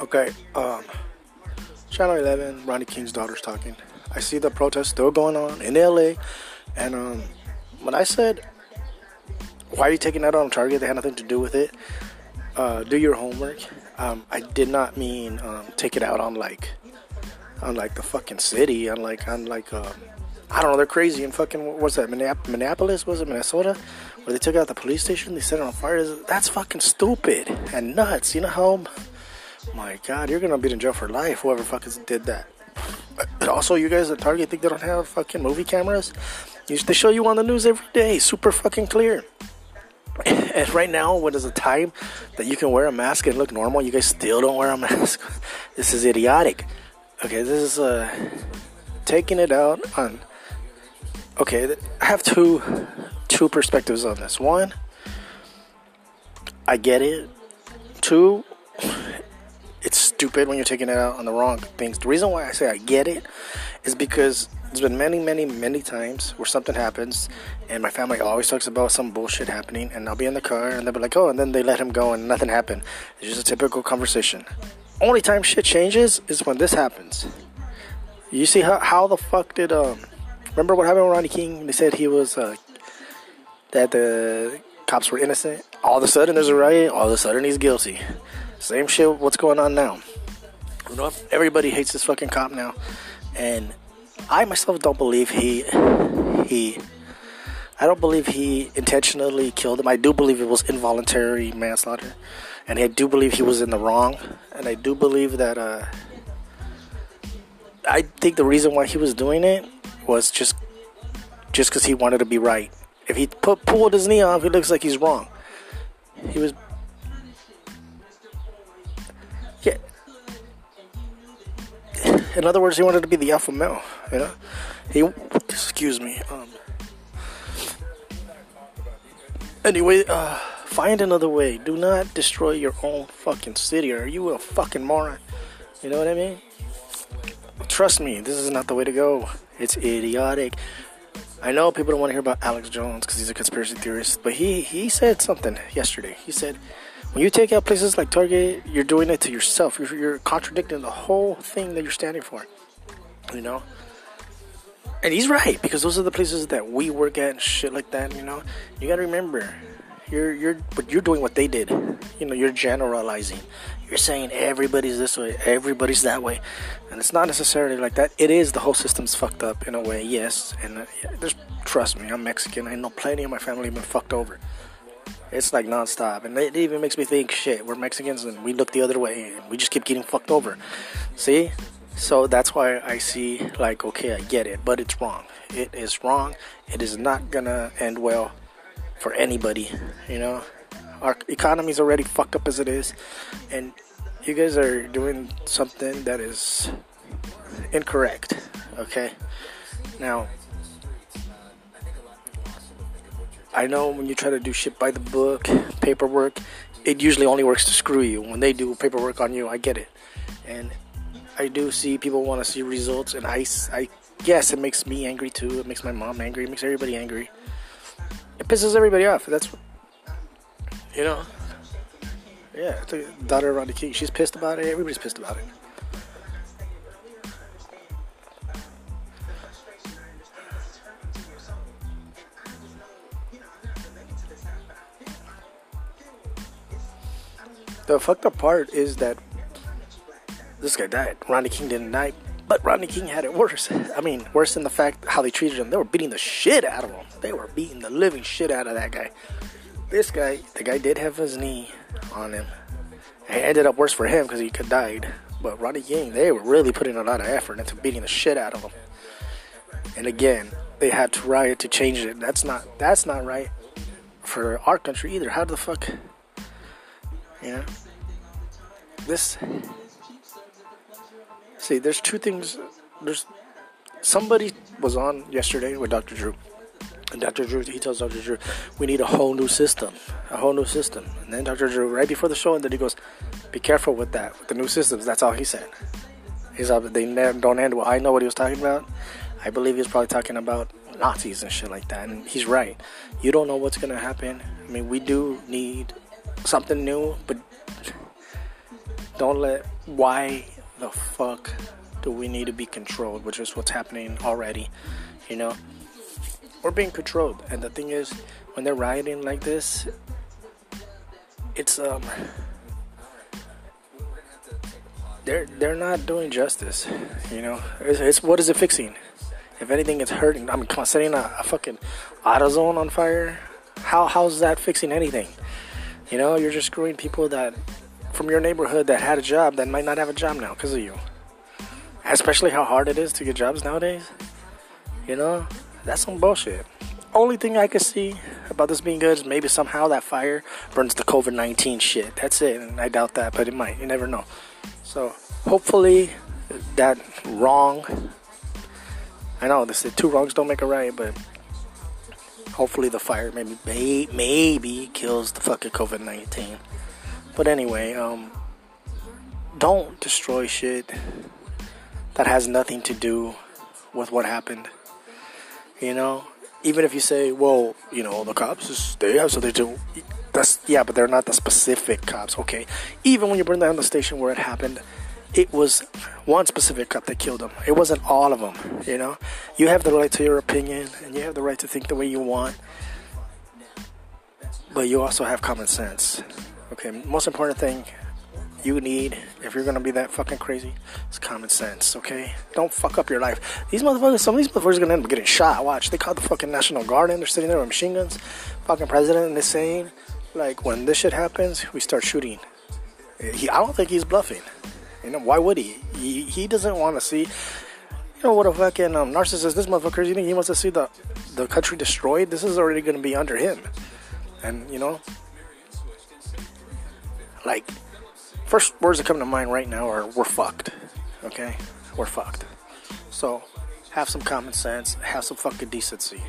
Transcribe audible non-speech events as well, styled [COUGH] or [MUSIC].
Okay, um, Channel 11, Rodney King's daughter's talking. I see the protest still going on in LA, and um, when I said, "Why are you taking that on Target?" They had nothing to do with it. Uh, do your homework. Um, I did not mean um, take it out on like, on like the fucking city, on like on like um, I don't know. They're crazy and fucking what's that? Minneapolis was it Minnesota? Where they took out the police station, they set it on fire. That's fucking stupid and nuts. You know how? My God, you're gonna be in jail for life. Whoever fucking did that. But also, you guys at Target think they don't have fucking movie cameras? They show you on the news every day, super fucking clear. [LAUGHS] And right now, when the time that you can wear a mask and look normal, you guys still don't wear a [LAUGHS] mask. this is idiotic. Okay, this is uh, taking it out on. Okay, I have two two perspectives on this. One, I get it. Two, stupid when you're taking it out on the wrong things. The reason why I say I get it is because there's been many, many, many times where something happens, and my family always talks about some bullshit happening, and I'll be in the car, and they'll be like, "Oh," and then they let him go, and nothing happened. It's just a typical conversation. Only time shit changes is when this happens. You see how how the fuck did um? Remember what happened with Rodney King? They said he was uh, that the cops were innocent. All of a sudden, there's a riot. All of a sudden, he's guilty. Same shit. What's going on now? You know, everybody hates this fucking cop now, and I myself don't believe he he. I don't believe he intentionally killed him. I do believe it was involuntary manslaughter, and I do believe he was in the wrong. And I do believe that. Uh, I think the reason why he was doing it was just just because he wanted to be right. If he put pulled his knee off, he looks like he's wrong. He was. In other words, he wanted to be the alpha male. You know, he. Excuse me. Um. Anyway, uh, find another way. Do not destroy your own fucking city. Are you a fucking moron? You know what I mean? Trust me, this is not the way to go. It's idiotic. I know people don't want to hear about Alex Jones because he's a conspiracy theorist, but he he said something yesterday. He said, when you take out places like Target, you're doing it to yourself. You're, you're contradicting the whole thing that you're standing for. You know. And he's right because those are the places that we work at and shit like that. You know, you gotta remember, you're you're but you're doing what they did. You know, you're generalizing. You're saying everybody's this way, everybody's that way, and it's not necessarily like that. It is the whole system's fucked up in a way, yes. And uh, yeah, trust me, I'm Mexican. I know plenty of my family have been fucked over. It's like nonstop, and it even makes me think, shit, we're Mexicans and we look the other way, and we just keep getting fucked over. See, so that's why I see like, okay, I get it, but it's wrong. It is wrong. It is not gonna end well for anybody, you know our economy's already fucked up as it is, and you guys are doing something that is incorrect. Okay, now I know when you try to do shit by the book, paperwork, it usually only works to screw you. When they do paperwork on you, I get it, and I do see people want to see results, and I, I guess it makes me angry too. It makes my mom angry. It makes everybody angry. It pisses everybody off. That's you know? Yeah, daughter of Rodney King. She's pissed about it. Everybody's pissed about it. The fucked up part is that this guy died. Rodney King didn't die, but Rodney King had it worse. I mean, worse than the fact how they treated him. They were beating the shit out of him. They were beating the living shit out of that guy this guy, the guy did have his knee on him. It ended up worse for him because he could died. But Rodney King, they were really putting a lot of effort into beating the shit out of him. And again, they had to riot to change it. That's not that's not right for our country either. How the fuck, you? This. See, there's two things. There's somebody was on yesterday with Dr. Drew and Dr. Drew, he tells Dr. Drew, we need a whole new system, a whole new system. And then Dr. Drew, right before the show, and then he goes, be careful with that, with the new systems. That's all he said. He's up, they don't end well. I know what he was talking about. I believe he was probably talking about Nazis and shit like that. And he's right. You don't know what's gonna happen. I mean, we do need something new, but don't let why the fuck do we need to be controlled, which is what's happening already, you know? We're being controlled, and the thing is, when they're rioting like this, it's um they're they're not doing justice. You know, it's, it's what is it fixing? If anything, it's hurting. I mean, come on, setting a, a fucking AutoZone on fire. How how's that fixing anything? You know, you're just screwing people that from your neighborhood that had a job that might not have a job now because of you. Especially how hard it is to get jobs nowadays. You know, that's some bullshit. Only thing I could see about this being good is maybe somehow that fire burns the COVID 19 shit. That's it. And I doubt that, but it might. You never know. So hopefully that wrong. I know said two wrongs don't make a right, but hopefully the fire maybe maybe kills the fucking COVID 19. But anyway, um, don't destroy shit that has nothing to do with what happened. You know, even if you say, well, you know, the cops they have so they do. That's yeah, but they're not the specific cops. Okay, even when you burn down the station where it happened, it was one specific cop that killed him. It wasn't all of them. You know, you have the right to your opinion and you have the right to think the way you want, but you also have common sense. Okay, most important thing you need if you're gonna be that fucking crazy is common sense, okay? Don't fuck up your life. These motherfuckers, some of these motherfuckers are gonna end up getting shot. Watch, they called the fucking National Guard in, they're sitting there with machine guns. Fucking president and they're saying, like, when this shit happens, we start shooting. He, I don't think he's bluffing. You know, why would he? He, he doesn't want to see. You know what a fucking um, narcissist this motherfucker is. You think he wants to see the the country destroyed? This is already gonna be under him, and you know, like first words that come to mind right now are we're fucked. Okay? We're fucked. So have some common sense, have some fucking decency.